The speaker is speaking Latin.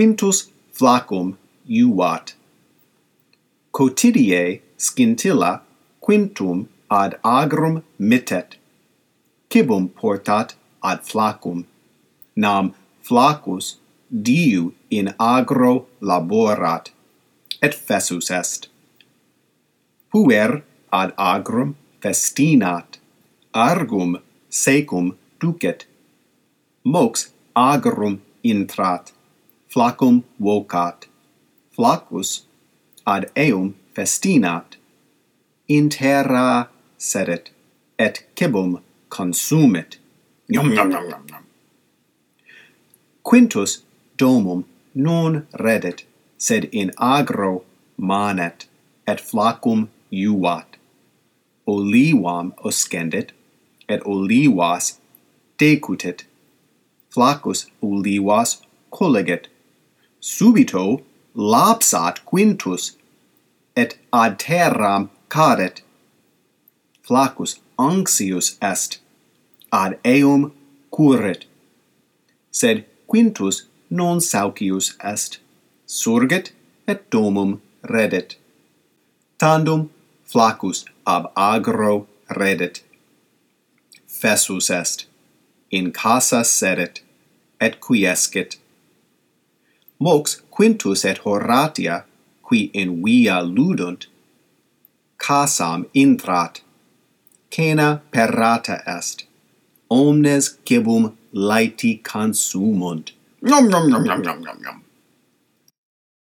quintus flacum juvat. Cotidie scintilla quintum ad agrum mittet. Cibum portat ad flacum. Nam flacus diu in agro laborat, et fessus est. Puer ad agrum festinat, argum secum ducet. Mox agrum intrat flacum vocat, flacus ad eum festinat, in terra sedet, et cibum consumit. Yum, yum, yum, yum, yum. Quintus domum non redet, sed in agro manet, et flacum juvat. Olivam oscendit, et olivas decutit. Flacus olivas collegit, subito lapsat quintus et ad terram cadet flaccus anxius est ad eum curret sed quintus non saucius est surget et domum redet. Tandum flaccus ab agro redet. Fessus est in casa sedet et quiescit mox quintus et horatia qui in via ludunt casam intrat. Cena perrata est. Omnes cibum laeti consumunt nom nom nom nom nom nom nom.